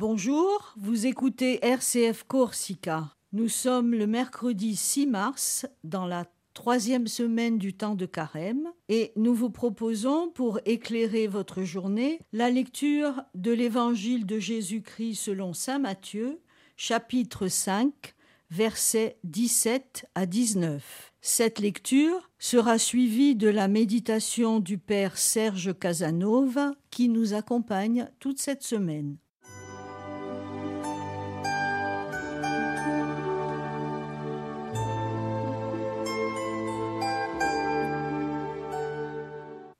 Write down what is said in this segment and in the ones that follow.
Bonjour, vous écoutez RCF Corsica. Nous sommes le mercredi 6 mars dans la troisième semaine du temps de carême et nous vous proposons pour éclairer votre journée la lecture de l'évangile de Jésus-Christ selon Saint Matthieu, chapitre 5, versets 17 à 19. Cette lecture sera suivie de la méditation du Père Serge Casanova qui nous accompagne toute cette semaine.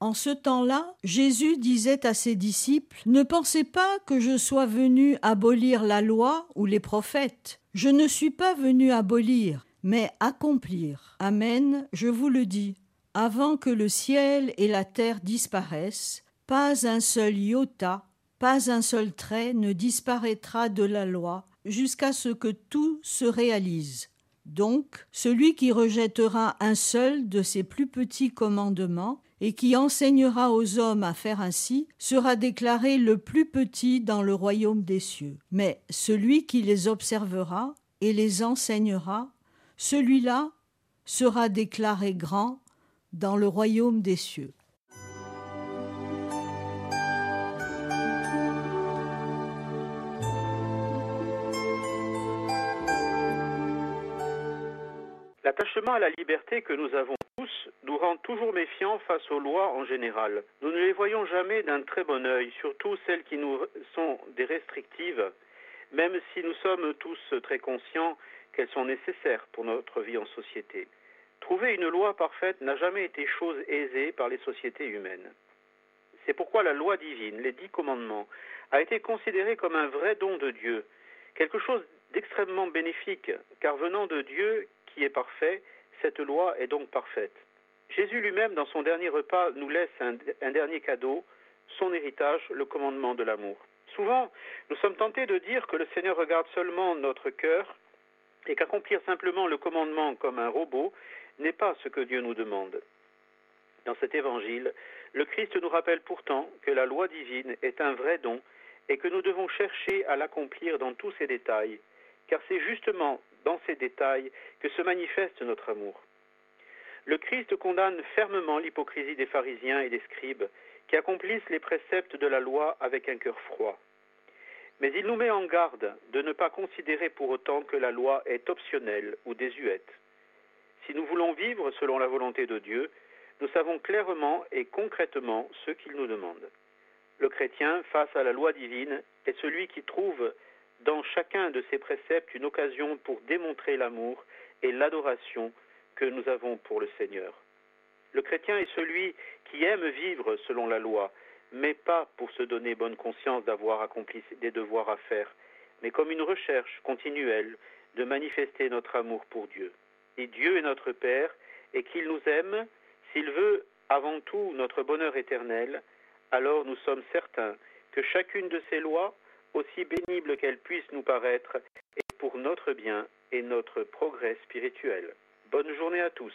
En ce temps-là, Jésus disait à ses disciples Ne pensez pas que je sois venu abolir la loi ou les prophètes. Je ne suis pas venu abolir, mais accomplir. Amen, je vous le dis. Avant que le ciel et la terre disparaissent, pas un seul iota, pas un seul trait ne disparaîtra de la loi jusqu'à ce que tout se réalise. Donc, celui qui rejettera un seul de ces plus petits commandements et qui enseignera aux hommes à faire ainsi sera déclaré le plus petit dans le royaume des cieux. Mais celui qui les observera et les enseignera, celui-là sera déclaré grand dans le royaume des cieux. L'attachement à la liberté que nous avons nous rend toujours méfiants face aux lois en général. Nous ne les voyons jamais d'un très bon œil, surtout celles qui nous sont des restrictives, même si nous sommes tous très conscients qu'elles sont nécessaires pour notre vie en société. Trouver une loi parfaite n'a jamais été chose aisée par les sociétés humaines. C'est pourquoi la loi divine, les dix commandements, a été considérée comme un vrai don de Dieu, quelque chose d'extrêmement bénéfique, car venant de Dieu est parfait, cette loi est donc parfaite. Jésus lui-même, dans son dernier repas, nous laisse un, dernier cadeau, son héritage, le commandement de l'amour. Souvent, nous sommes tentés de dire que le Seigneur regarde seulement notre cœur et qu'accomplir simplement le commandement comme un robot n'est pas ce que Dieu nous demande. Dans cet évangile, le Christ nous rappelle pourtant que la loi divine est un vrai don et que nous devons chercher à l'accomplir dans tous ses détails, car c'est justement dans ces détails que se manifeste notre amour. Le Christ condamne fermement l'hypocrisie des pharisiens et des scribes qui accomplissent les préceptes de la loi avec un cœur froid. Mais il nous met en garde de ne pas considérer pour autant que la loi est optionnelle ou désuète. Si nous voulons vivre selon la volonté de Dieu, nous savons clairement et concrètement ce qu'il nous demande. Le chrétien, face à la loi divine, est celui qui trouve dans chacun de ces préceptes une occasion pour démontrer l'amour et l'adoration que nous avons pour le Seigneur. Le chrétien est celui qui aime vivre selon la loi, mais pas pour se donner bonne conscience d'avoir accompli des devoirs à faire, mais comme une recherche continuelle de manifester notre amour pour Dieu. Et Dieu est notre Père, et qu'il nous aime, s'il veut avant tout notre bonheur éternel, alors nous sommes certains que chacune de ces lois aussi bénible qu'elle puisse nous paraître, est pour notre bien et notre progrès spirituel. Bonne journée à tous.